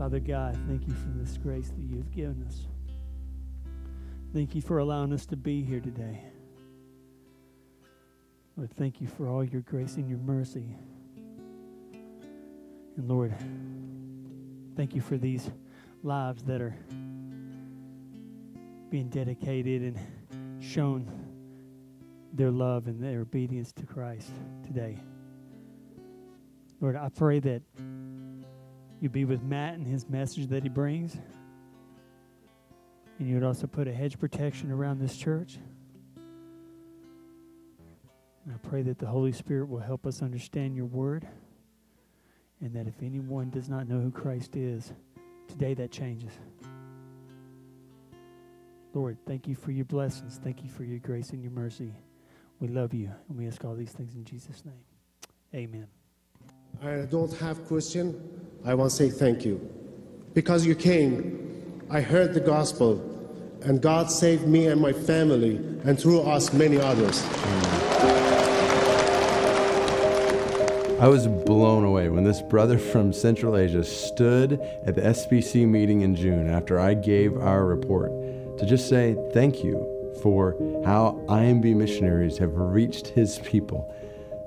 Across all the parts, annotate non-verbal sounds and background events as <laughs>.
Father God, thank you for this grace that you've given us. Thank you for allowing us to be here today. Lord, thank you for all your grace and your mercy. And Lord, thank you for these lives that are being dedicated and shown their love and their obedience to Christ today. Lord, I pray that you be with Matt and his message that he brings. And you would also put a hedge protection around this church. And I pray that the Holy Spirit will help us understand your word. And that if anyone does not know who Christ is, today that changes. Lord, thank you for your blessings. Thank you for your grace and your mercy. We love you, and we ask all these things in Jesus' name. Amen. I don't have question. I want to say thank you. Because you came, I heard the gospel, and God saved me and my family, and through us, many others. I was blown away when this brother from Central Asia stood at the SBC meeting in June after I gave our report to just say thank you for how IMB missionaries have reached his people.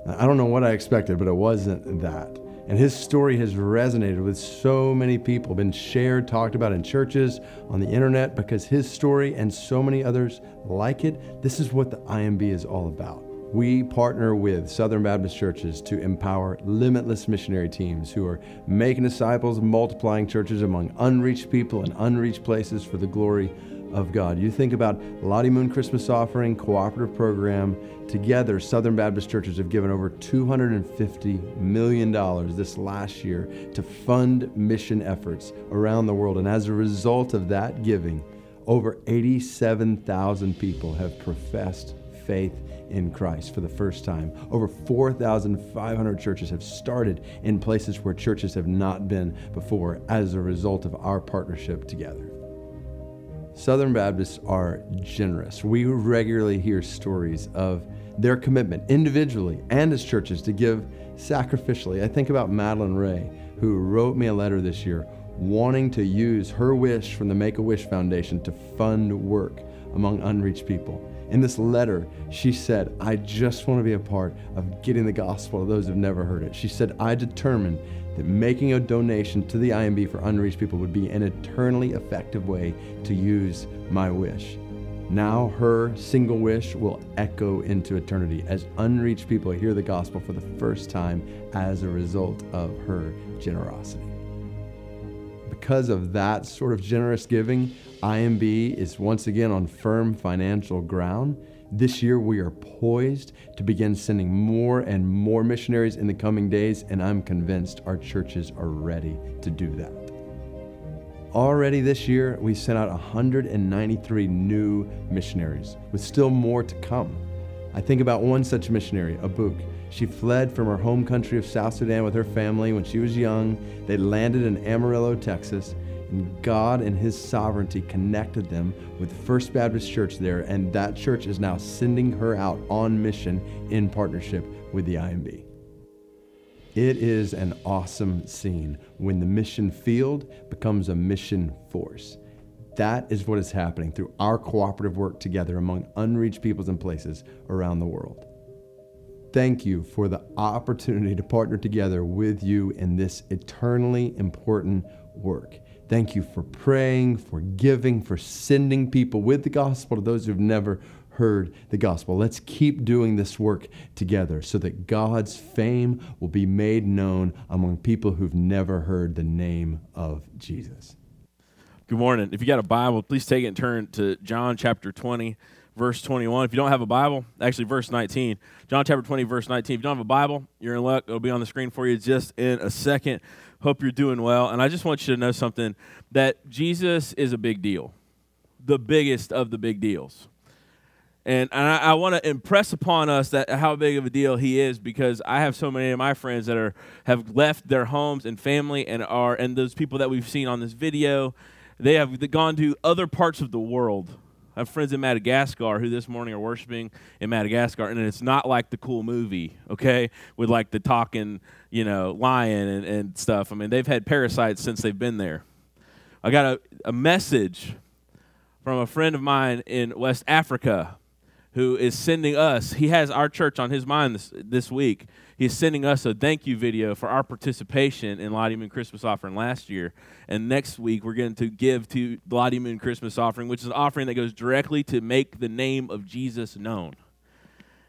I don't know what I expected, but it wasn't that. And his story has resonated with so many people, been shared, talked about in churches, on the internet, because his story and so many others like it, this is what the IMB is all about. We partner with Southern Baptist churches to empower limitless missionary teams who are making disciples, multiplying churches among unreached people and unreached places for the glory of God. You think about Lottie Moon Christmas Offering Cooperative Program. Together, Southern Baptist churches have given over $250 million this last year to fund mission efforts around the world. And as a result of that giving, over 87,000 people have professed faith in Christ for the first time. Over 4,500 churches have started in places where churches have not been before as a result of our partnership together. Southern Baptists are generous. We regularly hear stories of their commitment individually and as churches to give sacrificially. I think about Madeline Ray, who wrote me a letter this year wanting to use her wish from the Make a Wish Foundation to fund work among unreached people. In this letter, she said, I just want to be a part of getting the gospel to those who've never heard it. She said, I determined that making a donation to the IMB for unreached people would be an eternally effective way to use my wish. Now her single wish will echo into eternity as unreached people hear the gospel for the first time as a result of her generosity because of that sort of generous giving, IMB is once again on firm financial ground. This year, we are poised to begin sending more and more missionaries in the coming days, and I'm convinced our churches are ready to do that. Already this year, we sent out 193 new missionaries, with still more to come. I think about one such missionary, Abuk. She fled from her home country of South Sudan with her family when she was young. They landed in Amarillo, Texas, and God and His sovereignty connected them with First Baptist Church there, and that church is now sending her out on mission in partnership with the IMB. It is an awesome scene when the mission field becomes a mission force. That is what is happening through our cooperative work together among unreached peoples and places around the world thank you for the opportunity to partner together with you in this eternally important work. Thank you for praying, for giving, for sending people with the gospel to those who've never heard the gospel. Let's keep doing this work together so that God's fame will be made known among people who've never heard the name of Jesus. Good morning. If you got a Bible, please take it and turn to John chapter 20 verse 21. If you don't have a Bible, actually, verse 19. John chapter 20, verse 19. If you don't have a Bible, you're in luck. It'll be on the screen for you just in a second. Hope you're doing well. And I just want you to know something that Jesus is a big deal, the biggest of the big deals. And, and I, I want to impress upon us that how big of a deal he is because I have so many of my friends that are have left their homes and family and are and those people that we've seen on this video, they have gone to other parts of the world I have friends in Madagascar who this morning are worshiping in Madagascar, and it's not like the cool movie, okay, with like the talking, you know, lion and, and stuff. I mean, they've had parasites since they've been there. I got a, a message from a friend of mine in West Africa who is sending us, he has our church on his mind this, this week. He's sending us a thank you video for our participation in Lottie Moon Christmas offering last year. And next week, we're going to give to Lottie Moon Christmas offering, which is an offering that goes directly to make the name of Jesus known.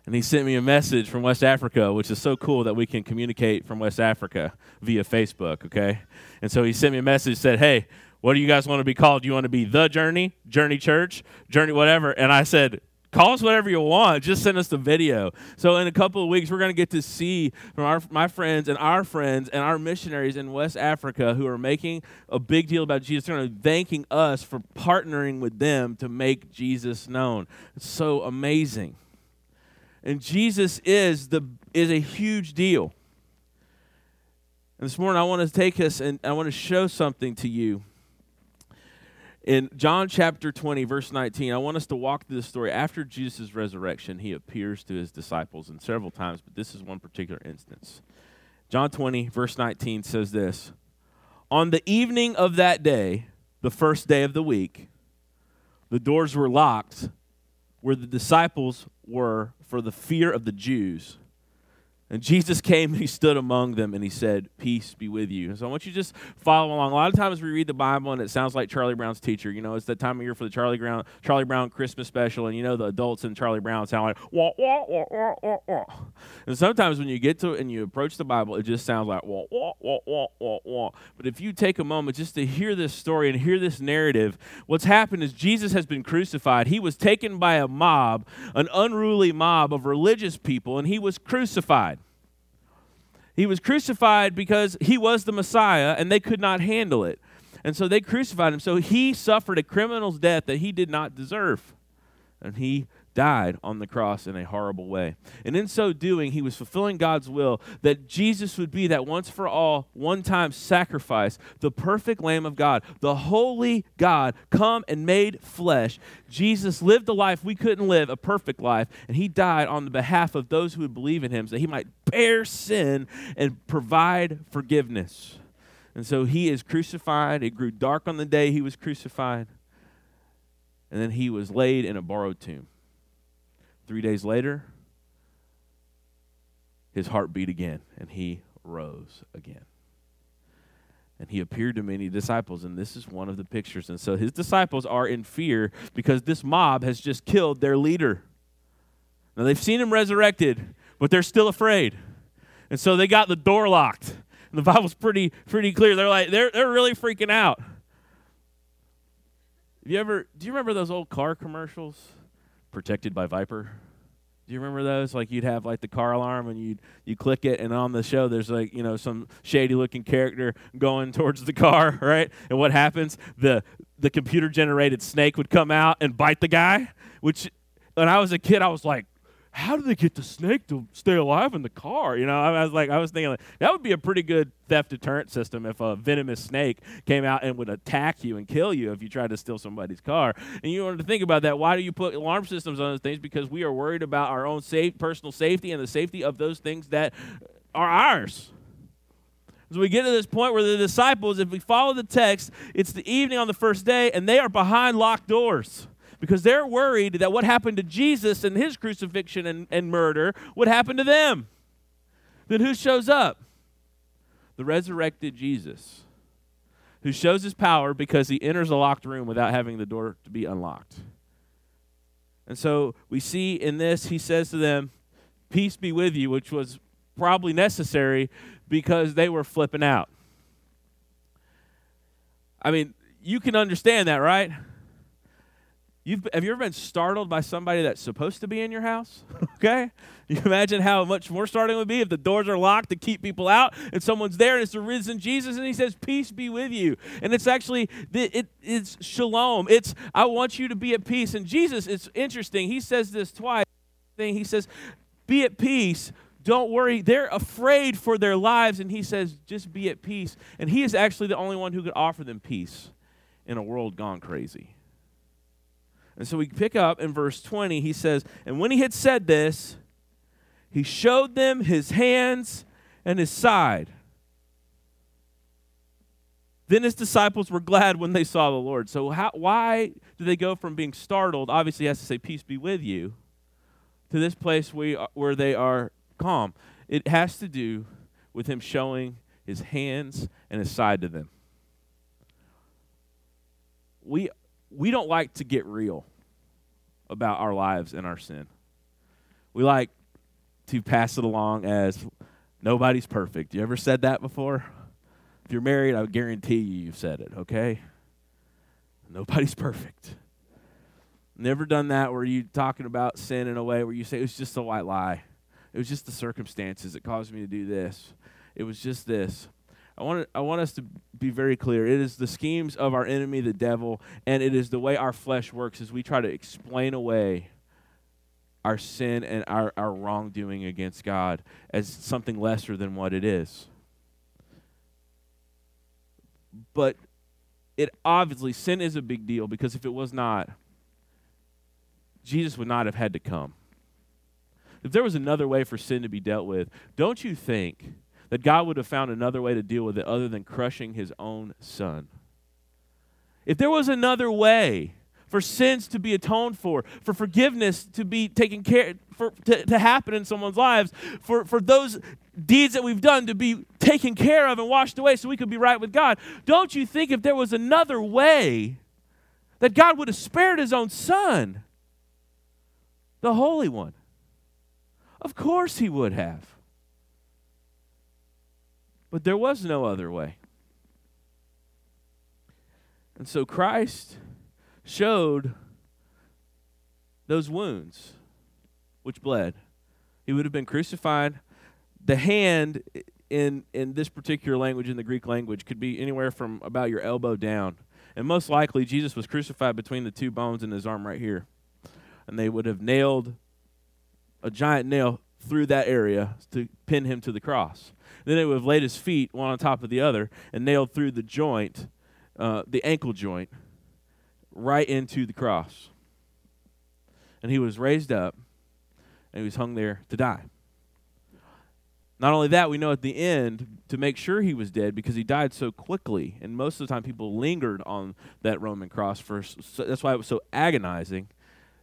And he sent me a message from West Africa, which is so cool that we can communicate from West Africa via Facebook, okay? And so he sent me a message, said, Hey, what do you guys want to be called? Do you want to be The Journey, Journey Church, Journey whatever? And I said, call us whatever you want. Just send us the video. So in a couple of weeks, we're going to get to see from our, my friends and our friends and our missionaries in West Africa who are making a big deal about Jesus. They're thanking us for partnering with them to make Jesus known. It's so amazing. And Jesus is the is a huge deal. And this morning, I want to take us and I want to show something to you in John chapter 20, verse 19, I want us to walk through the story. After Jesus' resurrection, he appears to his disciples and several times, but this is one particular instance. John 20, verse 19 says this On the evening of that day, the first day of the week, the doors were locked where the disciples were for the fear of the Jews. And Jesus came and he stood among them and he said, Peace be with you. So I want you to just follow along. A lot of times we read the Bible and it sounds like Charlie Brown's teacher. You know, it's that time of year for the Charlie Brown, Charlie Brown Christmas special, and you know the adults in Charlie Brown sound like wah, wah, wah, wah, wah, wah. And sometimes when you get to it and you approach the Bible, it just sounds like wah, wah, wah, wah, wah, wah. But if you take a moment just to hear this story and hear this narrative, what's happened is Jesus has been crucified. He was taken by a mob, an unruly mob of religious people, and he was crucified. He was crucified because he was the Messiah and they could not handle it. And so they crucified him. So he suffered a criminal's death that he did not deserve. And he died on the cross in a horrible way. And in so doing, he was fulfilling God's will that Jesus would be that once for all, one time sacrifice, the perfect Lamb of God, the holy God, come and made flesh. Jesus lived the life we couldn't live, a perfect life, and he died on the behalf of those who would believe in him so that he might bear sin and provide forgiveness. And so he is crucified. It grew dark on the day he was crucified. And then he was laid in a borrowed tomb. Three days later, his heart beat again, and he rose again. And he appeared to many disciples, and this is one of the pictures. And so his disciples are in fear because this mob has just killed their leader. Now they've seen him resurrected, but they're still afraid. And so they got the door locked. And the Bible's pretty pretty clear. They're like they're they're really freaking out. Have you ever do you remember those old car commercials? Protected by Viper. Do you remember those? Like you'd have like the car alarm and you'd you click it and on the show there's like, you know, some shady looking character going <laughs> towards the car, <laughs> right? And what happens? The the computer generated snake would come out and bite the guy, which when I was a kid I was like, how do they get the snake to stay alive in the car? You know, I, was like, I was thinking like, that would be a pretty good theft deterrent system if a venomous snake came out and would attack you and kill you if you tried to steal somebody's car. And you wanted to think about that. Why do you put alarm systems on those things? Because we are worried about our own safe, personal safety and the safety of those things that are ours. As we get to this point where the disciples, if we follow the text, it's the evening on the first day, and they are behind locked doors because they're worried that what happened to Jesus and his crucifixion and, and murder would happen to them. Then who shows up? The resurrected Jesus, who shows his power because he enters a locked room without having the door to be unlocked. And so we see in this, he says to them, Peace be with you, which was probably necessary because they were flipping out. I mean, you can understand that, right? You've, have you ever been startled by somebody that's supposed to be in your house? <laughs> okay? You imagine how much more startling would be if the doors are locked to keep people out and someone's there and it's the risen Jesus and he says, Peace be with you. And it's actually, it, it's shalom. It's, I want you to be at peace. And Jesus, it's interesting. He says this twice. He says, Be at peace. Don't worry. They're afraid for their lives. And he says, Just be at peace. And he is actually the only one who could offer them peace in a world gone crazy. And so we pick up in verse 20. He says, And when he had said this, he showed them his hands and his side. Then his disciples were glad when they saw the Lord. So, how, why do they go from being startled? Obviously, he has to say, Peace be with you, to this place we, where they are calm. It has to do with him showing his hands and his side to them. We, we don't like to get real about our lives and our sin. We like to pass it along as nobody's perfect. You ever said that before? If you're married, I guarantee you you've said it, okay? Nobody's <laughs> perfect. Never done that where you talking about sin in a way where you say it was just a white lie. It was just the circumstances that caused me to do this. It was just this. I want, I want us to be very clear. It is the schemes of our enemy, the devil, and it is the way our flesh works as we try to explain away our sin and our, our wrongdoing against God as something lesser than what it is. But it obviously, sin is a big deal because if it was not, Jesus would not have had to come. If there was another way for sin to be dealt with, don't you think that God would have found another way to deal with it other than crushing his own son? If there was another way for sins to be atoned for, for forgiveness to be taken care for to, to happen in someone's lives, for, for those deeds that we've done to be taken care of and washed away so we could be right with God. Don't you think if there was another way that God would have spared his own son, the Holy One? Of course he would have. But there was no other way. And so Christ showed those wounds which bled. He would have been crucified. The hand in in this particular language in the Greek language could be anywhere from about your elbow down. And most likely Jesus was crucified between the two bones in his arm right here. And they would have nailed a giant nail through that area to pin him to the cross. Then they would have laid his feet one on top of the other and nailed through the joint, uh, the ankle joint, right into the cross. And he was raised up and he was hung there to die. Not only that, we know at the end to make sure he was dead because he died so quickly, and most of the time people lingered on that Roman cross for. So that's why it was so agonizing.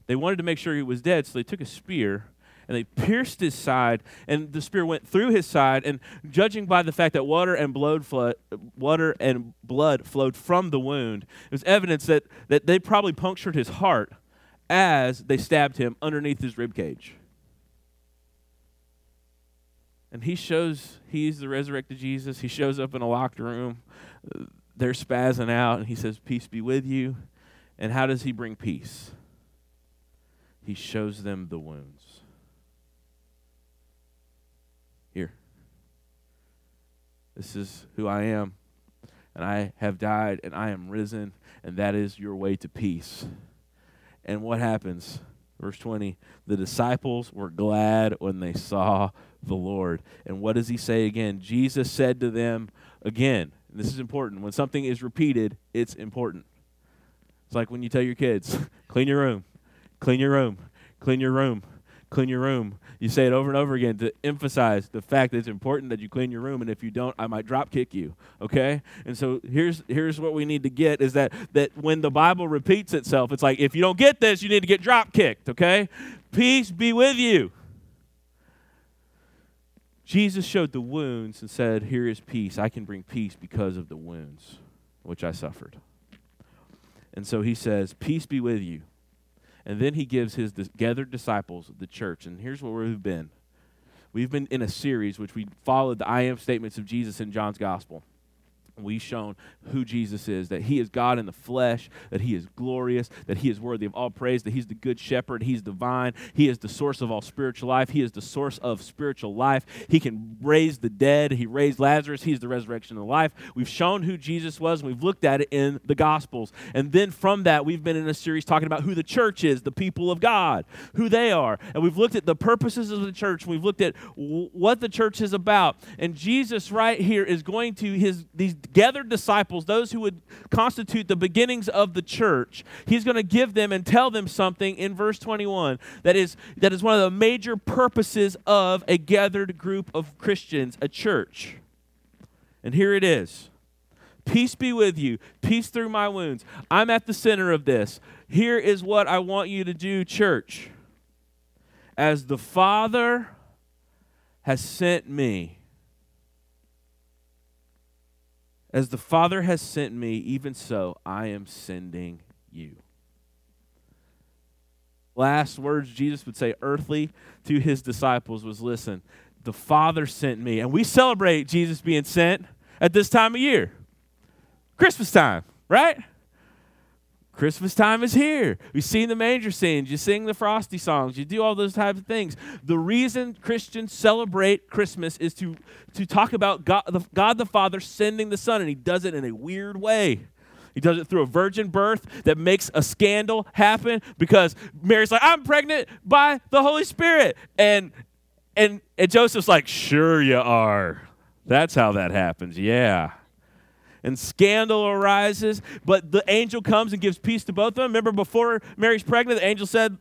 They wanted to make sure he was dead, so they took a spear and they pierced his side, and the spear went through his side. And judging by the fact that water and blood flood, water and blood flowed from the wound, it was evidence that, that they probably punctured his heart as they stabbed him underneath his rib cage. And he shows he's the resurrected Jesus. He shows up in a locked room. They're spazzing out, and he says, Peace be with you. And how does he bring peace? He shows them the wounds. Here. This is who I am. And I have died and I am risen, and that is your way to peace. And what happens? Verse 20 The disciples were glad when they saw the Lord. And what does he say again? Jesus said to them again, this is important. When something is repeated, it's important. It's like when you tell your kids, <laughs> clean your room, clean your room, clean your room, clean your room. You say it over and over again to emphasize the fact that it's important that you clean your room, and if you don't, I might drop kick you. Okay? And so here's here's what we need to get is that that when the Bible repeats itself, it's like if you don't get this, you need to get drop kicked. Okay? Peace be with you. Jesus showed the wounds and said, Here is peace. I can bring peace because of the wounds which I suffered. And so he says, Peace be with you. And then he gives his gathered disciples the church. And here's where we've been. We've been in a series which we followed the I am statements of Jesus in John's gospel we've shown who Jesus is that he is God in the flesh, that he is glorious, that he is worthy of all praise, that he's the good shepherd, he's divine, he is the source of all spiritual life, he is the source of spiritual life. He can raise the dead, he raised Lazarus, he's the resurrection of life. We've shown who Jesus was, and we've looked at it in the Gospels. And then from that, we've been in a series talking about who the church is, the people of God, who they are. And we've looked at the purposes of the church, we've looked at w- what the church is about. And Jesus, right here, is going to his these gathered disciples, those who would constitute the beginnings of the church, he's going to give them and tell them something in verse 21 that is, that is one of the major purposes of a gathered group of Christians, a church. And here it is Peace be with you, peace through my wounds. I'm at the center of this. Here is what I want you to do, church. As the Father has sent me, as the Father has sent me, even so I am sending you. Last words Jesus would say earthly to his disciples was listen, the Father sent me. And we celebrate Jesus being sent at this time of year. Christmas time, right? Christmas time is here. We sing the manger scenes, you sing the frosty songs, you do all those types of things. The reason Christians celebrate Christmas is to, to talk about God the, God the Father sending the Son, and He does it in a weird way. He does it through a virgin birth that makes a scandal happen because Mary's like, I'm pregnant by the Holy Spirit. And and and Joseph's like, sure you are. That's how that happens. Yeah. And scandal arises, but the angel comes and gives peace to both of them. Remember, before Mary's pregnant, the angel said,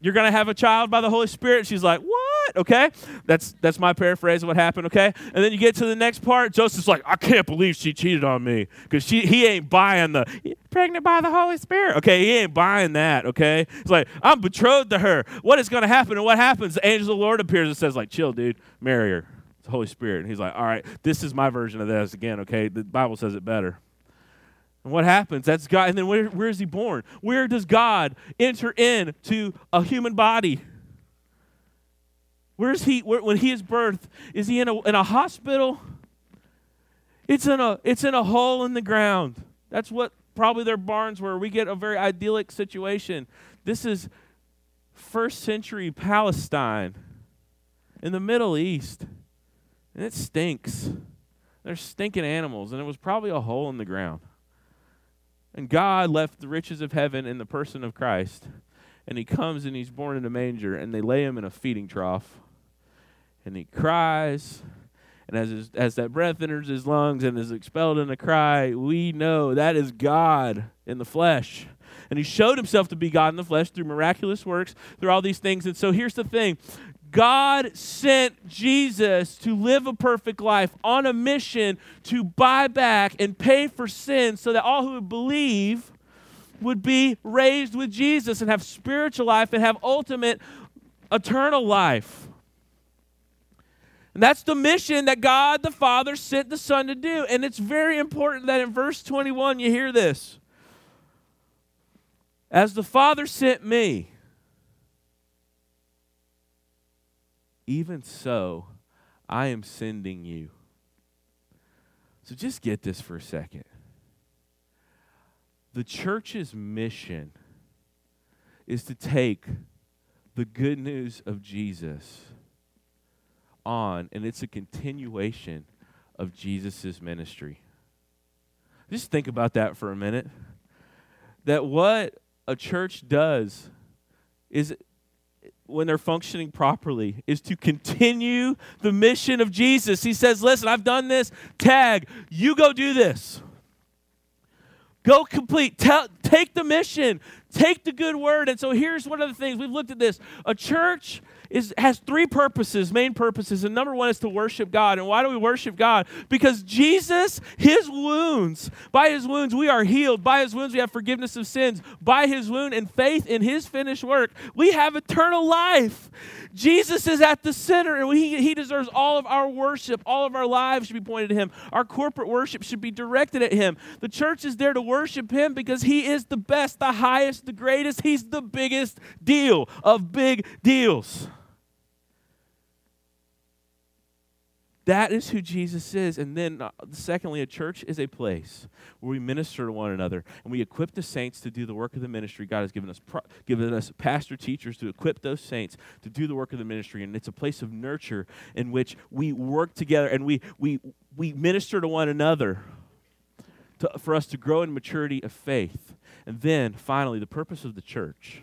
You're going to have a child by the Holy Spirit. She's like, What? Okay. That's, that's my paraphrase of what happened, okay? And then you get to the next part. Joseph's like, I can't believe she cheated on me because he ain't buying the pregnant by the Holy Spirit. Okay. He ain't buying that, okay? He's like, I'm betrothed to her. What is going to happen? And what happens? The angel of the Lord appears and says, like, chill, dude, marry her. It's the Holy Spirit. And he's like, all right, this is my version of this again, okay? The Bible says it better. And what happens? That's God. And then where, where is he born? Where does God enter into a human body? Where is he? Where, when he is birthed, is he in a, in a hospital? It's in a, it's in a hole in the ground. That's what probably their barns were. We get a very idyllic situation. This is first century Palestine in the Middle East. And it stinks. There's stinking animals, and it was probably a hole in the ground. And God left the riches of heaven in the person of Christ. And he comes and he's born in a manger, and they lay him in a feeding trough. And he cries. And as, his, as that breath enters his lungs and is expelled in a cry, we know that is God in the flesh. And he showed himself to be God in the flesh through miraculous works, through all these things. And so here's the thing God sent Jesus to live a perfect life on a mission to buy back and pay for sin so that all who would believe would be raised with Jesus and have spiritual life and have ultimate eternal life. And that's the mission that God the Father sent the Son to do. And it's very important that in verse 21 you hear this. As the Father sent me, even so, I am sending you. So just get this for a second. The church's mission is to take the good news of Jesus on, and it's a continuation of Jesus' ministry. Just think about that for a minute. That what a church does is when they're functioning properly is to continue the mission of Jesus. He says, Listen, I've done this. Tag, you go do this. Go complete. Tell, take the mission. Take the good word. And so here's one of the things we've looked at this. A church is, has three purposes, main purposes. And number one is to worship God. And why do we worship God? Because Jesus, his wounds, by his wounds we are healed. By his wounds we have forgiveness of sins. By his wound and faith in his finished work, we have eternal life. Jesus is at the center, and he, he deserves all of our worship. All of our lives should be pointed to him. Our corporate worship should be directed at him. The church is there to worship him because he is the best, the highest, the greatest. He's the biggest deal of big deals. That is who Jesus is. And then, uh, secondly, a church is a place where we minister to one another and we equip the saints to do the work of the ministry. God has given us, pro- given us pastor teachers to equip those saints to do the work of the ministry. And it's a place of nurture in which we work together and we, we, we minister to one another to, for us to grow in maturity of faith. And then, finally, the purpose of the church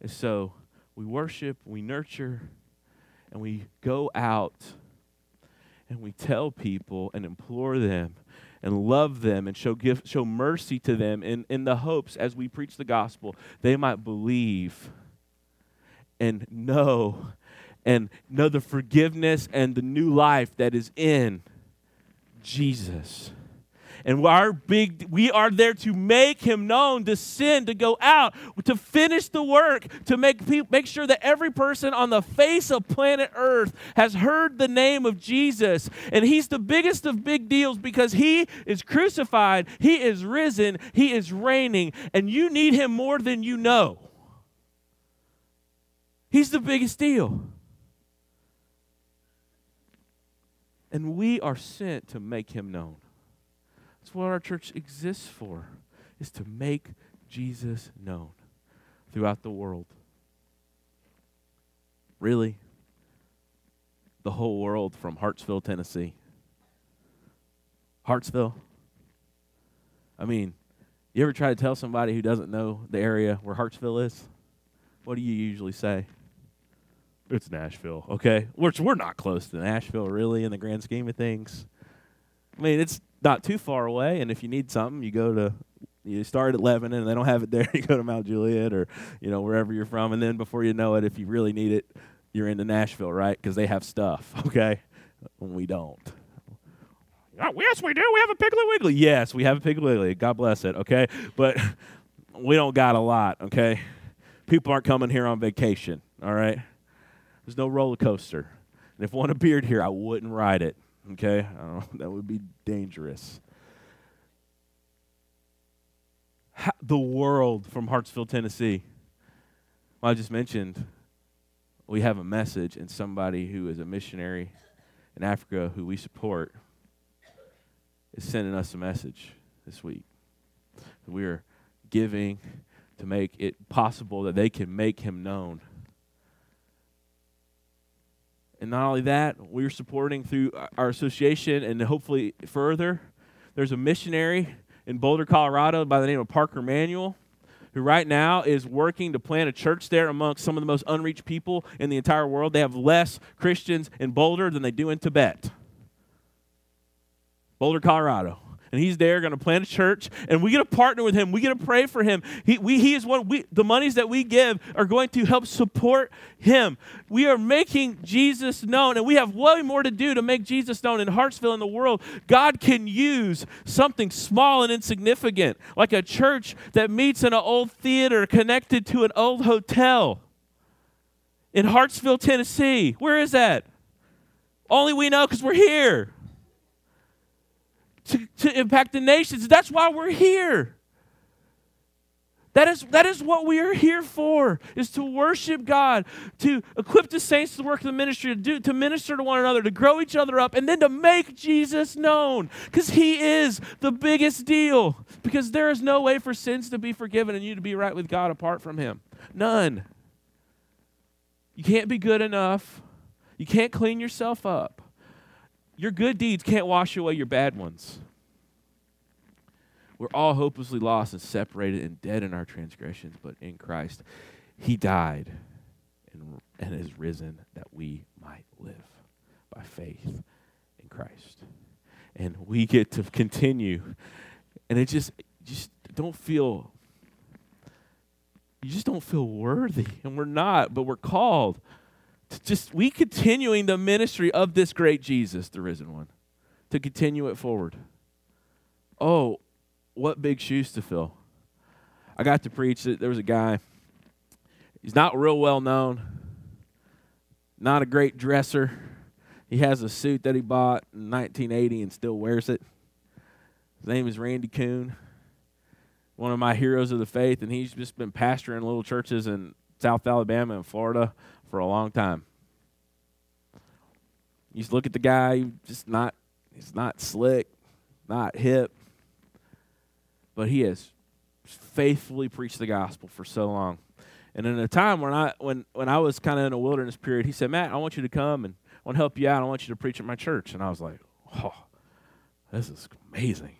is so we worship, we nurture, and we go out and we tell people and implore them and love them and show give, show mercy to them in, in the hopes as we preach the gospel they might believe and know and know the forgiveness and the new life that is in Jesus. And our big, we are there to make him known, to send, to go out, to finish the work, to make, people, make sure that every person on the face of planet Earth has heard the name of Jesus. And he's the biggest of big deals because he is crucified, he is risen, he is reigning, and you need him more than you know. He's the biggest deal. And we are sent to make him known. That's what our church exists for, is to make Jesus known throughout the world. Really? The whole world from Hartsville, Tennessee. Hartsville? I mean, you ever try to tell somebody who doesn't know the area where Hartsville is? What do you usually say? It's Nashville, okay? Which we're not close to Nashville, really, in the grand scheme of things. I mean, it's not too far away, and if you need something, you go to you start at Lebanon, and they don't have it there. <laughs> You go to Mount Juliet, or you know wherever you're from, and then before you know it, if you really need it, you're into Nashville, right? Because they have stuff, <laughs> okay? When we don't. Oh, yes, we do. We have a Piggly Wiggly. Yes, we have a Piggly Wiggly. God bless it, okay? But <laughs> we don't got a lot, okay? People aren't coming here on vacation, all right? There's no roller coaster. And if one appeared here, I wouldn't ride it. Okay? <laughs> that would be dangerous. the world from Hartsville, Tennessee. Well, I just mentioned we have a message, and somebody who is a missionary in Africa who we support is sending us a message this week. We are giving to make it possible that they can make him known and not only that, we're supporting through uh, our association and hopefully further. There's a missionary in Boulder, Colorado by the name of Parker Manuel, who right now is working to plant a church there amongst some of the most unreached people in the entire world. They have less Christians in Boulder than they do in Tibet. Boulder, Colorado and he's there going to plant a church and we get to partner with him. We get to pray for him. He, we, he is one we, the monies that we give are going to help support him. We are making jesus known and we have way more to do to make jesus known in hartsville in the world. God can use something small and insignificant like a church that meets in an old theater connected to an old hotel in hartsville tennessee. Where is that? Only we know because we're here to, to impact the nations. That's why we're here. That is, that is what we are here for, is to worship God, to equip the saints to work the ministry, to, do, to minister to one another, to grow each other up, and then to make Jesus known. Because he is the biggest deal. Because there is no way for sins to be forgiven and you to be right with God apart from him. None. You can't be good enough. You can't clean yourself up. Your good deeds can't wash away your bad ones. We're all hopelessly lost and separated and dead in our transgressions, but in Christ, He died and, and is risen that we might live by faith in Christ. And we get to continue. And it just, just don't feel, you just don't feel worthy. And we're not, but we're called just we continuing the ministry of this great Jesus, the risen one, to continue it forward. Oh, what big shoes to fill. I got to preach that there was a guy, he's not real well known, not a great dresser. He has a suit that he bought in 1980 and still wears it. His name is Randy Coon, one of my heroes of the faith, and he's just been pastoring little churches in South Alabama and Florida for a long time. You just look at the guy, just not he's not slick, not hip, but he has faithfully preached the gospel for so long. And in a time when I when when I was kind of in a wilderness period, he said, "Matt, I want you to come and I want to help you out. I want you to preach at my church." And I was like, "Oh, this is amazing."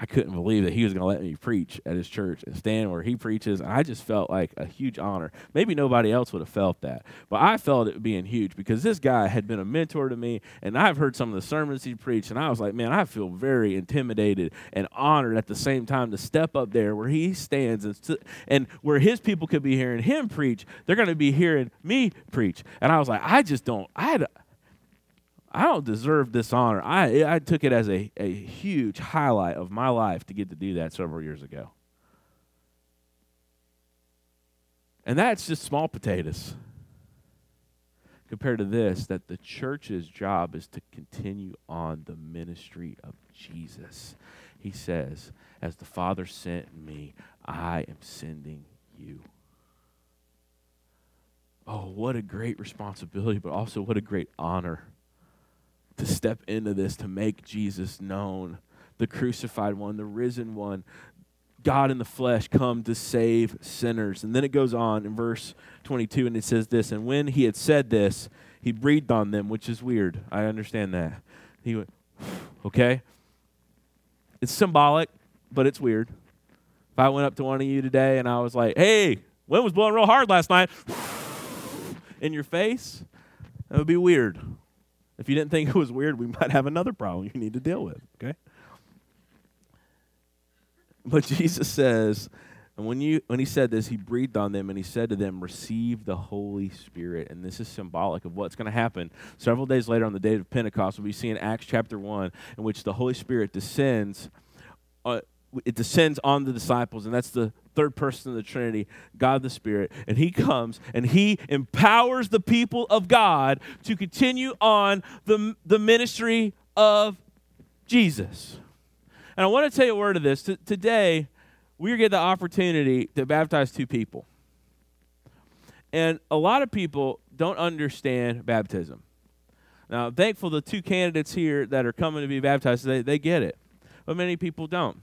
I couldn't believe that he was going to let me preach at his church and stand where he preaches. And I just felt like a huge honor. Maybe nobody else would have felt that, but I felt it being huge because this guy had been a mentor to me, and I've heard some of the sermons he preached, and I was like, man, I feel very intimidated and honored at the same time to step up there where he stands and, st- and where his people could be hearing him preach, they're going to be hearing me preach. And I was like, I just don't, I had. I don't deserve this honor. I, I took it as a, a huge highlight of my life to get to do that several years ago. And that's just small potatoes compared to this that the church's job is to continue on the ministry of Jesus. He says, As the Father sent me, I am sending you. Oh, what a great responsibility, but also what a great honor to step into this, to make Jesus known, the crucified one, the risen one, God in the flesh come to save sinners. And then it goes on in verse 22 and it says this And when he had said this, he breathed on them, which is weird. I understand that. He went, okay? It's symbolic, but it's weird. If I went up to one of you today and I was like, hey, wind was blowing real hard last night in your face, that would be weird. If you didn't think it was weird, we might have another problem you need to deal with, okay? But Jesus says, and when you when he said this, he breathed on them and he said to them, "Receive the Holy Spirit." And this is symbolic of what's going to happen several days later on the day of Pentecost. We'll be seeing Acts chapter one, in which the Holy Spirit descends. Uh, it descends on the disciples, and that's the third person of the Trinity, God the Spirit. And He comes and He empowers the people of God to continue on the, the ministry of Jesus. And I want to tell you a word of this. T- today, we get the opportunity to baptize two people. And a lot of people don't understand baptism. Now, I'm thankful the two candidates here that are coming to be baptized, they, they get it. But many people don't.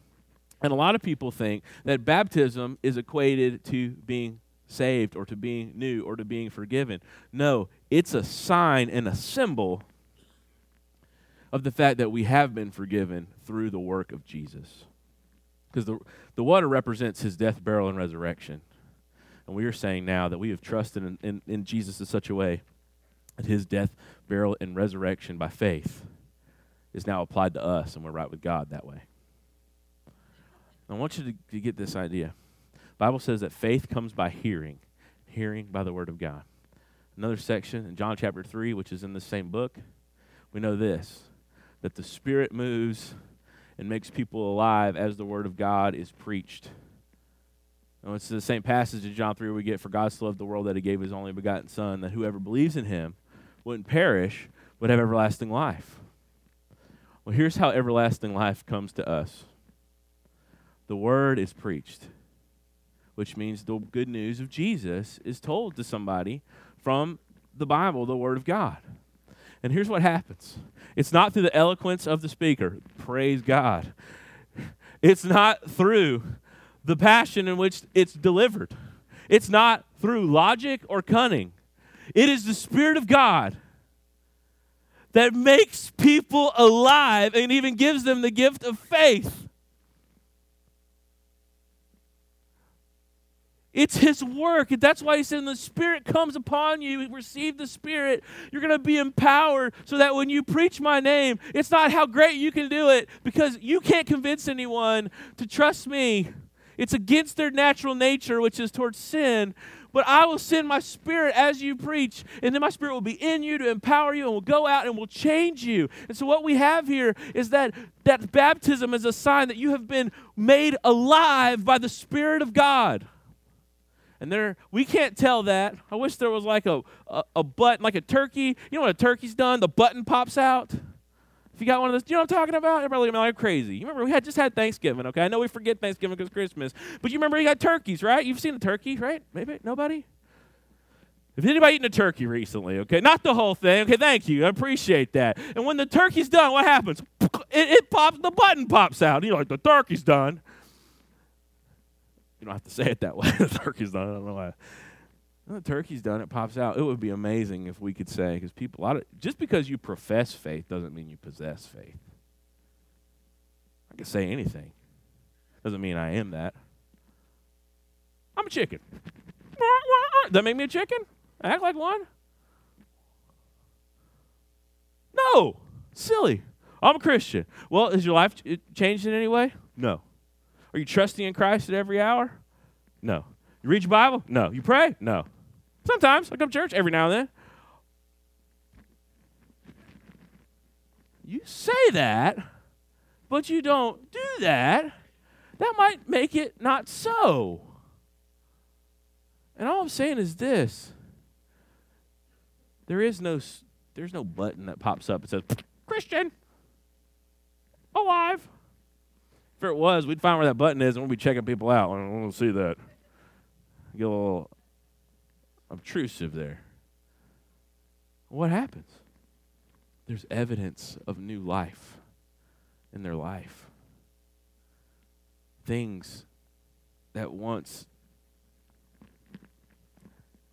And a lot of people think that baptism is equated to being saved or to being new or to being forgiven. No, it's a sign and a symbol of the fact that we have been forgiven through the work of Jesus. Because the, the water represents his death, burial, and resurrection. And we are saying now that we have trusted in, in, in Jesus in such a way that his death, burial, and resurrection by faith is now applied to us, and we're right with God that way. I want you to, to get this idea. Bible says that faith comes by hearing, hearing by the word of God. Another section in John chapter 3, which is in the same book, we know this that the Spirit moves and makes people alive as the word of God is preached. And it's the same passage in John 3 we get, For God so loved the world that he gave his only begotten Son, that whoever believes in him wouldn't perish, but have everlasting life. Well, here's how everlasting life comes to us the word is preached, which means the good news of Jesus is told to somebody from the Bible, the word of God. And here's what happens it's not through the eloquence of the speaker, praise God. It's not through the passion in which it's delivered. It's not through logic or cunning. It is the Spirit of God that makes people alive and even gives them the gift of faith. It's His work. That's why He said, when the Spirit comes upon you, receive the Spirit. You're going to be empowered so that when you preach my name, it's not how great you can do it because you can't convince anyone to trust me. It's against their natural nature, which is towards sin. But I will send my spirit as you preach, and then my spirit will be in you to empower you and will go out and will change you. And so what we have here is that that baptism is a sign that you have been made alive by the Spirit of God. And we can't tell that. I wish there was like a, a, a button, like a turkey. You know what a turkey's done? The button pops out. If you got one of those, you know what I'm talking about? Everybody looking at me like crazy. You remember we had just had Thanksgiving, okay? I know we forget Thanksgiving because Christmas, but you remember you got turkeys, right? You've seen a turkey, right? Maybe nobody. If anybody eaten a turkey recently, okay, not the whole thing, okay, thank you, I appreciate that. And when the turkey's done, what happens? It, it pops, the button pops out. You know, like the turkey's done. You don't have to say it that way. <laughs> the turkey's done. I don't know why. The turkey's done. It pops out. It would be amazing if we could say, because people, a lot of, just because you profess faith doesn't mean you possess faith. I can say anything. Doesn't mean I am that. I'm a chicken. Does that make me a chicken? I act like one? No. Silly. I'm a Christian. Well, is your life changed in any way? No. Are you trusting in Christ at every hour? No. You read your Bible? No. You pray? No. Sometimes I come to church every now and then. You say that, but you don't do that. That might make it not so. And all I'm saying is this. There is no there's no button that pops up and says Christian alive. If it was, we'd find where that button is and we'd be checking people out. I want to see that. Get a little obtrusive there. What happens? There's evidence of new life in their life. Things that once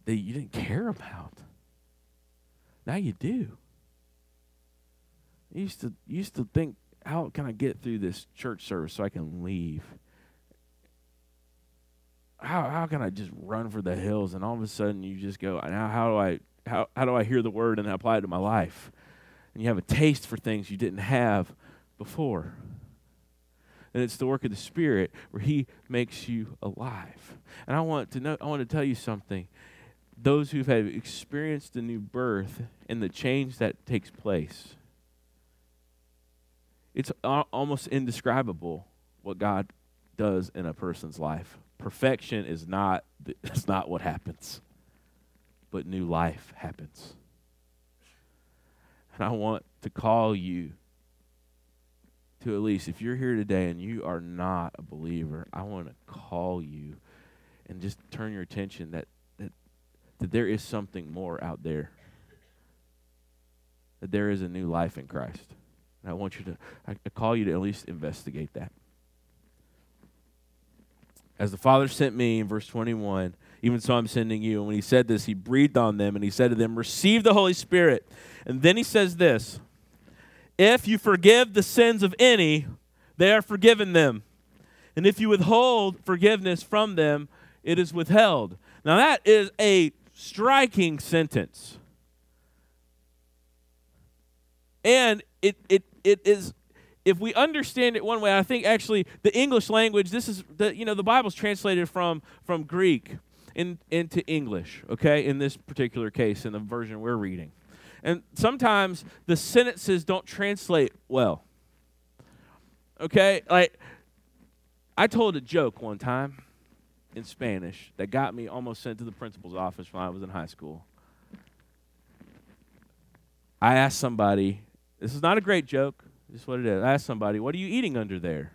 that you didn't care about. Now you do. You used to you used to think, how can I get through this church service so I can leave? How how can I just run for the hills and all of a sudden you just go, now how do I how how do I hear the word and apply it to my life? And you have a taste for things you didn't have before. And it's the work of the Spirit where He makes you alive. And I want to know I want to tell you something those who have experienced the new birth and the change that takes place. It's almost indescribable what God does in a person's life. Perfection is not it's <laughs> not what happens, but new life happens. And I want to call you to at least if you're here today and you are not a believer, I want to call you and just turn your attention that that there is something more out there. That there is a new life in Christ. And I want you to, I, I call you to at least investigate that. As the Father sent me in verse 21, even so I'm sending you. And when he said this, he breathed on them and he said to them, Receive the Holy Spirit. And then he says this If you forgive the sins of any, they are forgiven them. And if you withhold forgiveness from them, it is withheld. Now, that is a striking sentence. And it, it, it is, if we understand it one way, I think actually the English language, this is, the, you know, the Bible's translated from, from Greek in, into English, okay, in this particular case, in the version we're reading. And sometimes the sentences don't translate well. Okay? Like, I told a joke one time in Spanish that got me almost sent to the principal's office when I was in high school. I asked somebody, this is not a great joke, this is what it is. I asked somebody, what are you eating under there?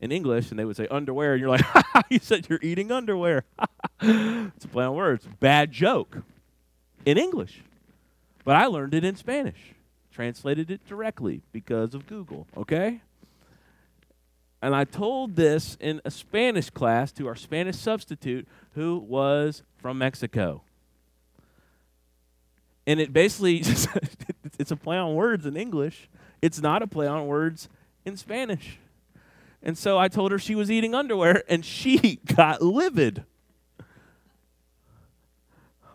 In English, and they would say underwear, and you're like, <laughs> you said you're eating underwear. <laughs> it's a play on words. Bad joke in English. But I learned it in Spanish, translated it directly because of Google, okay? And I told this in a Spanish class to our Spanish substitute who was from Mexico. And it basically <laughs> it's a play on words in English. It's not a play on words in Spanish. And so I told her she was eating underwear and she <laughs> got livid. I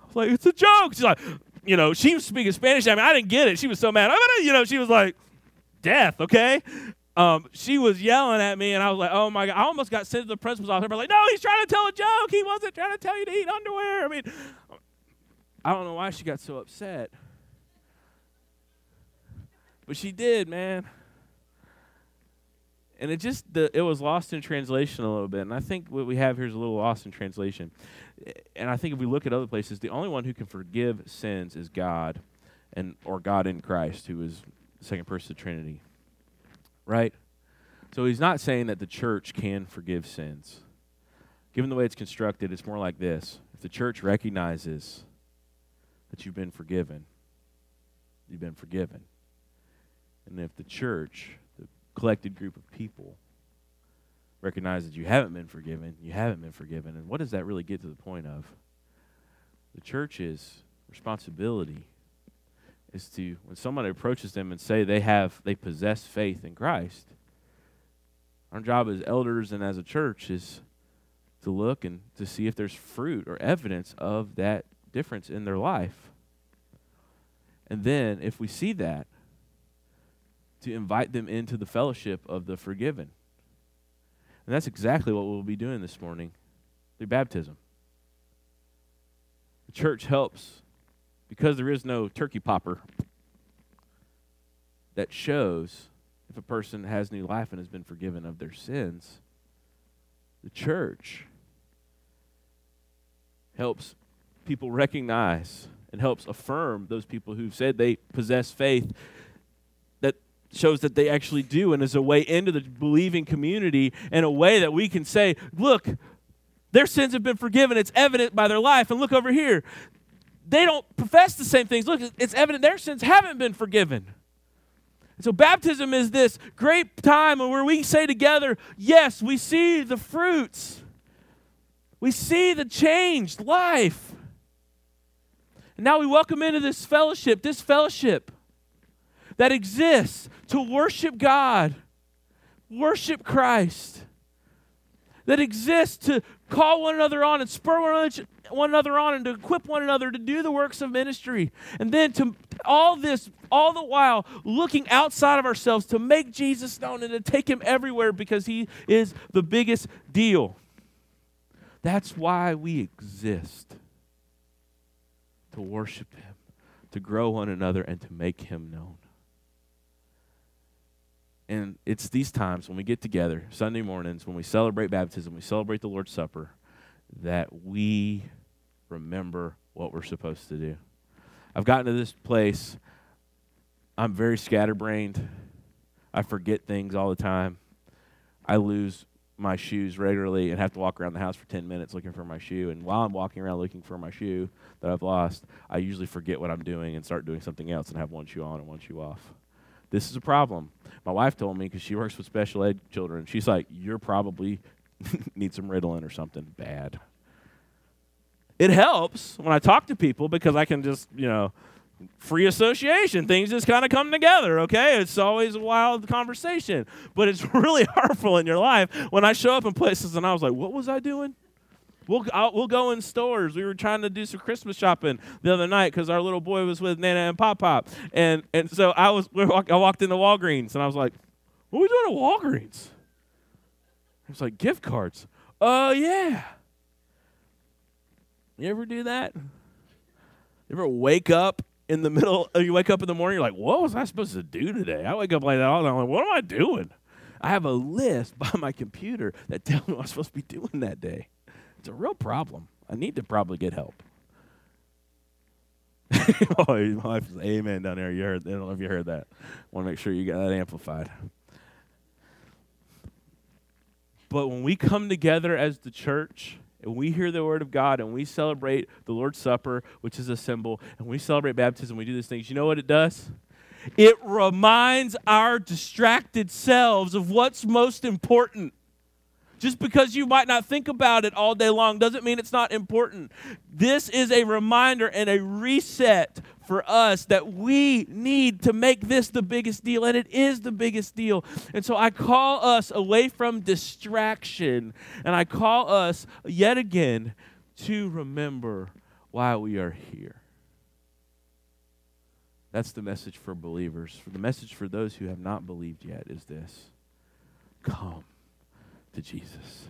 was like, it's a joke. She's like, you know, she was speaking Spanish. I mean, I didn't get it. She was so mad. I mean, you know, she was like, death, okay? um, she was yelling at me, and I was like, "Oh my god!" I almost got sent to the principal's office. But like, no, he's trying to tell a joke. He wasn't trying to tell you to eat underwear. I mean, I don't know why she got so upset, but she did, man. And it just the, it was lost in translation a little bit, and I think what we have here is a little lost in translation. And I think if we look at other places, the only one who can forgive sins is God, and or God in Christ, who is the second person of the Trinity right? So he's not saying that the church can forgive sins. Given the way it's constructed, it's more like this. If the church recognizes that you've been forgiven, you've been forgiven. And if the church, the collected group of people, recognizes you haven't been forgiven, you haven't been forgiven. And what does that really get to the point of? The church's responsibility is to when somebody approaches them and say they have they possess faith in Christ, Our job as elders and as a church is to look and to see if there's fruit or evidence of that difference in their life. And then, if we see that, to invite them into the fellowship of the forgiven. And that's exactly what we'll be doing this morning through baptism. The church helps because there is no turkey popper that shows if a person has new life and has been forgiven of their sins. The church helps people recognize and helps affirm those people who've said they possess faith that shows that they actually do and is a way into the believing community and a way that we can say, look, their sins have been forgiven. It's evident by their life. And look over here. They don't profess the same things. Look, it's evident their sins haven't been forgiven. So baptism is this great time where we say together, yes, we see the fruits. We see the changed life. And now we welcome into this fellowship, this fellowship that exists to worship God, worship Christ, that exists to call one another on and spur one another, on and to equip one another to do the works of ministry. And then to all this, all the while, looking outside of ourselves to make Jesus known and to take him everywhere because he is the biggest deal. That's why we exist to worship him, to grow one another, and to make him known. And it's these times when we get together, Sunday mornings, when we celebrate baptism, we celebrate the Lord's Supper, that we remember what we're supposed to do. I've gotten to this place, I'm very scatterbrained. I forget things all the time. I lose my shoes regularly and have to walk around the house for 10 minutes looking for my shoe. And while I'm walking around looking for my shoe that I've lost, I usually forget what I'm doing and start doing something else and have one shoe on and one shoe off. This is a problem. My wife told me because she works with special ed children. She's like, You're probably <laughs> need some Ritalin or something bad. It helps when I talk to people because I can just, you know, free association. Things just kind of come together, okay? It's always a wild conversation, but it's <laughs> really harmful in your life. When I show up in places and I was like, what was I doing? We'll, I'll, we'll go in stores. We were trying to do some Christmas shopping the other night because our little boy was with Nana and Pop Pop. And, and so I, was, we walk, I walked into Walgreens and I was like, what are we doing at Walgreens? It was like, gift cards. Oh, uh, yeah. You ever do that? You ever wake up in the <laughs> middle, uh, you wake up in the morning, you're like, what was I supposed to do today? I wake up like that all time. I'm like, what am I doing? I have a list <laughs> by my computer that tells me what I'm supposed to be <laughs> doing that day. It's a real problem. I need to probably get help. oh, my wife is amen down there. You heard? I don't know if you heard that. Want to make sure you got that amplified. But when we come together as the church and we hear the word of God and we celebrate the Lord's Supper, which is a symbol, and we celebrate baptism, we do these things, you know what it does? It reminds our distracted selves of what's most important. Just because you might not think about it all day long doesn't mean it's not important. This is a reminder and a reset for us that we need to make this the biggest deal, and it is the biggest deal. And so I call us away from distraction, and I call us yet again to remember why we are here. That's the message for believers. The message for those who have not believed yet is this come to Jesus.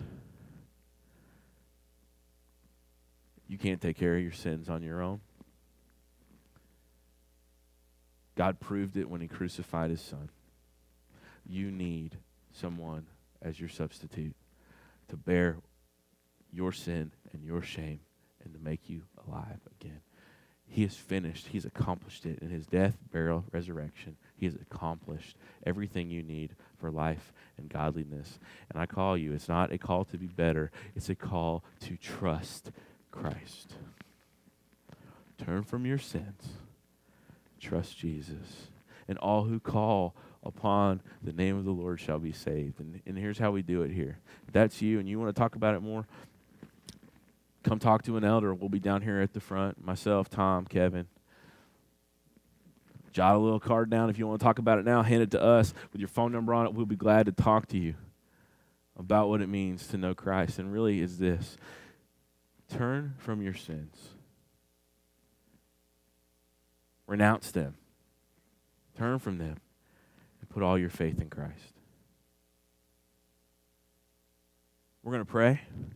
You can't take care of your sins on your own. God proved it when he crucified his son. You need someone as your substitute to bear your sin and your shame and to make you alive again. He has finished. He's accomplished it in his death, burial, resurrection. He has accomplished everything you need for life and godliness. And I call you, it's not a call to be better, it's a call to trust Christ. Turn from your sins, trust Jesus. And all who call upon the name of the Lord shall be saved. And, and here's how we do it here. If that's you and you want to talk about it more, come talk to an elder. We'll be down here at the front. Myself, Tom, Kevin. Jot a little card down if you want to talk about it now. Hand it to us with your phone number on it. We'll be glad to talk to you. about what it means to know Christ, and really is this turn from your sins, renounce them, turn from them, and put all your faith in Christ. We're going to pray, and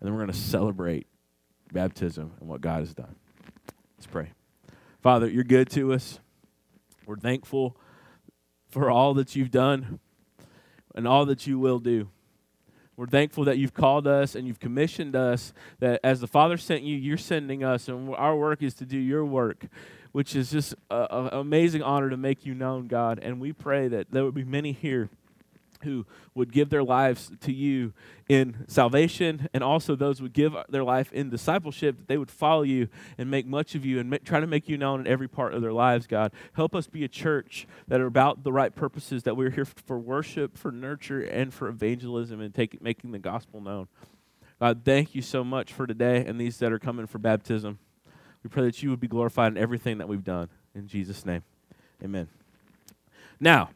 then we're going to celebrate baptism and what God has done. Let's pray. Father, you're good to us. We're thankful for all that you've done and all that you will do. We're thankful that you've called us and you've commissioned us, that as the Father sent you, you're sending us, and our work is to do your work, which is just an amazing honor to make you known, God. And we pray that there would be many here who would give their lives to you in salvation, and also those would give their life in discipleship, that they would follow you and make much of you and make, try to make you known in every part of their lives, God. Help us be a church that are about the right purposes, that we're here for worship, for nurture, and for evangelism and take, making the gospel known. God, thank you so much for today and these that are coming for baptism. We pray that you would be glorified in everything that we've done. In Jesus' name, amen. Now,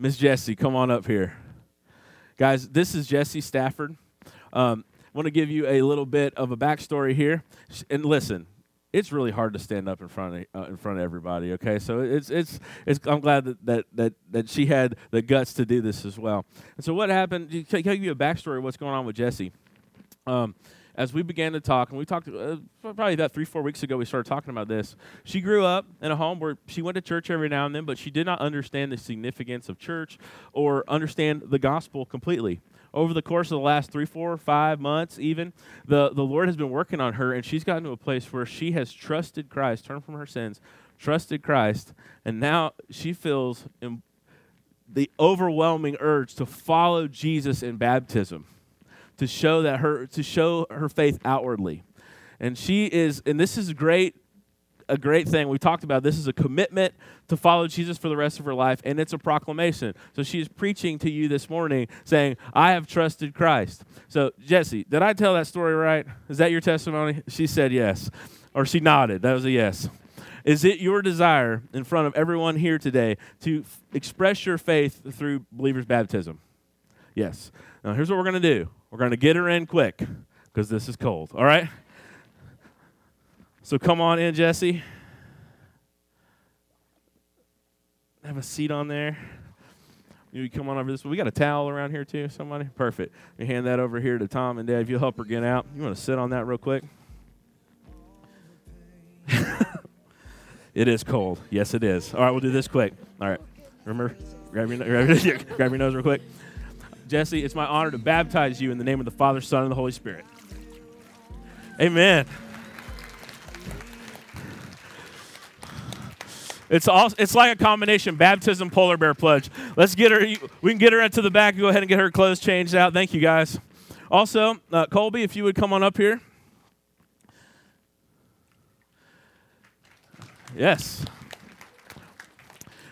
Miss Jessie, come on up here. Guys, this is Jessie Stafford. Um, I want to give you a little bit of a backstory here. And listen, it's really hard to stand up in front of uh, in front of everybody. Okay, so it's it's it's. I'm glad that that that that she had the guts to do this as well. And so what happened? Can I give you a backstory of what's going on with Jesse? Um, as we began to talk, and we talked uh, probably about three, four weeks ago, we started talking about this. She grew up in a home where she went to church every now and then, but she did not understand the significance of church or understand the gospel completely. Over the course of the last three, four, five months, even, the, the Lord has been working on her, and she's gotten to a place where she has trusted Christ, turned from her sins, trusted Christ, and now she feels the overwhelming urge to follow Jesus in baptism to show that her to show her faith outwardly. And she is and this is great a great thing. We talked about this is a commitment to follow Jesus for the rest of her life, and it's a proclamation. So she is preaching to you this morning saying, I have trusted Christ. So, Jesse, did I tell that story right? Is that your testimony? She said yes. Or she nodded. That was a yes. Is it your desire in front of everyone here today to f- express your faith through believer's baptism? Yes. Now, here's what we're going to do we're going to get her in quick because this is cold. All right? So come on in, Jesse. Have a seat on there. You come on over this. way. We got a towel around here too. Somebody, perfect. You hand that over here to Tom and Dave. You'll help her get out. You want to sit on that real quick? <laughs> it is cold. Yes, it is. All right, we'll do this quick. All right, remember, grab your grab your, <laughs> grab your nose real quick. Jesse, it's my honor to baptize you in the name of the Father, Son, and the Holy Spirit. Amen. It's all, it's like a combination baptism, polar bear pledge. Let's get her. We can get her into the back. Go ahead and get her clothes changed out. Thank you, guys. Also, uh, Colby, if you would come on up here. Yes.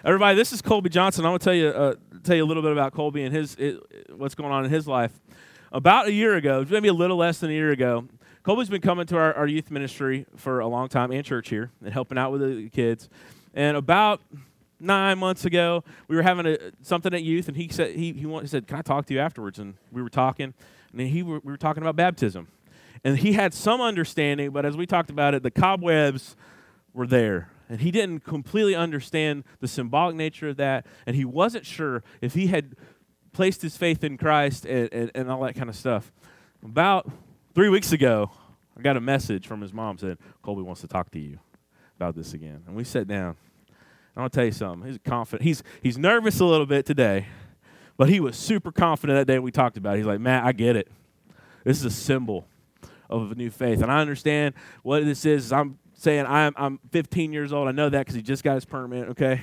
Everybody, this is Colby Johnson. I'm going to tell you uh, tell you a little bit about Colby and his, his what's going on in his life. About a year ago, maybe a little less than a year ago, Colby's been coming to our, our youth ministry for a long time and church here and helping out with the kids. And about nine months ago, we were having a, something at youth, and he said he he, he said, "Can I talk to you afterwards?" And we were talking, and he we were talking about baptism, and he had some understanding, but as we talked about it, the cobwebs were there and he didn't completely understand the symbolic nature of that, and he wasn't sure if he had placed his faith in Christ and, and, and all that kind of stuff. About three weeks ago, I got a message from his mom said, Colby wants to talk to you about this again. And we sat down. I want to tell you something. He's confident. He's, he's nervous a little bit today, but he was super confident that day we talked about it. He's like, Matt, I get it. This is a symbol of a new faith. And I understand what this is. I'm saying I'm, I'm 15 years old. I know that because he just got his permit, okay?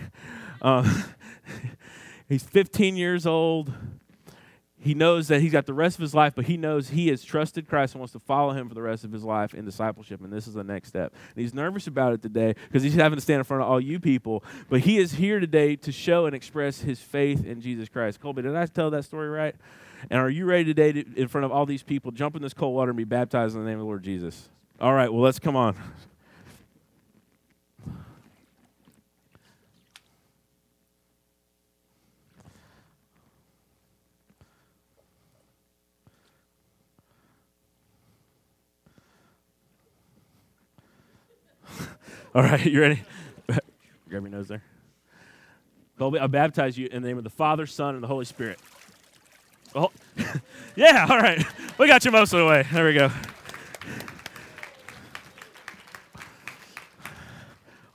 Uh, <laughs> <laughs> he's 15 years old. He knows that he's got the rest of his life, but he knows he has trusted Christ and wants to follow him for the rest of his life in discipleship, and this is the next step. And he's nervous about it today because he's having to stand in front of all you people, but he is here today to show and express his faith in Jesus Christ. Colby, did I tell that story right? And are you ready today to, in front of all these people, jump in this cold water and be baptized in the name of the Lord Jesus? All right, well, let's come on. <laughs> All right, you ready? <laughs> Grab your nose there. I baptize you in the name of the Father, Son, and the Holy Spirit. Oh, <laughs> yeah, all right. We got you most of the way. There we go.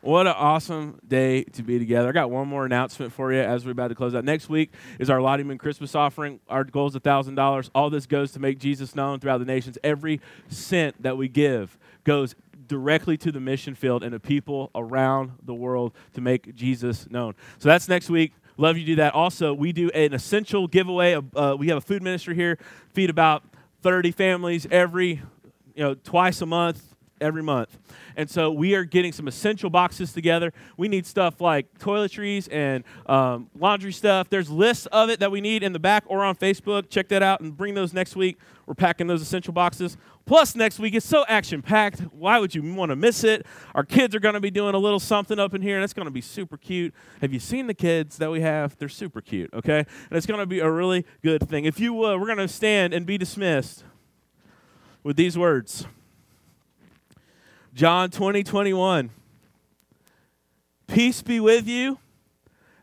What an awesome day to be together. I got one more announcement for you as we're about to close out. Next week is our Lottie Christmas offering. Our goal is $1,000. All this goes to make Jesus known throughout the nations. Every cent that we give goes directly to the mission field and the people around the world to make Jesus known. So that's next week. Love you do that. Also, we do an essential giveaway. Uh, we have a food ministry here, feed about 30 families every, you know, twice a month, every month. And so we are getting some essential boxes together. We need stuff like toiletries and um, laundry stuff. There's lists of it that we need in the back or on Facebook. Check that out and bring those next week. We're packing those essential boxes. Plus, next week, it's so action packed. Why would you want to miss it? Our kids are going to be doing a little something up in here, and it's going to be super cute. Have you seen the kids that we have? They're super cute, okay? And it's going to be a really good thing. If you uh, we're going to stand and be dismissed with these words John 20, 21. Peace be with you.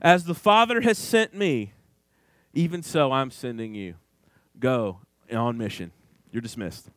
As the Father has sent me, even so I'm sending you. Go on mission. You're dismissed.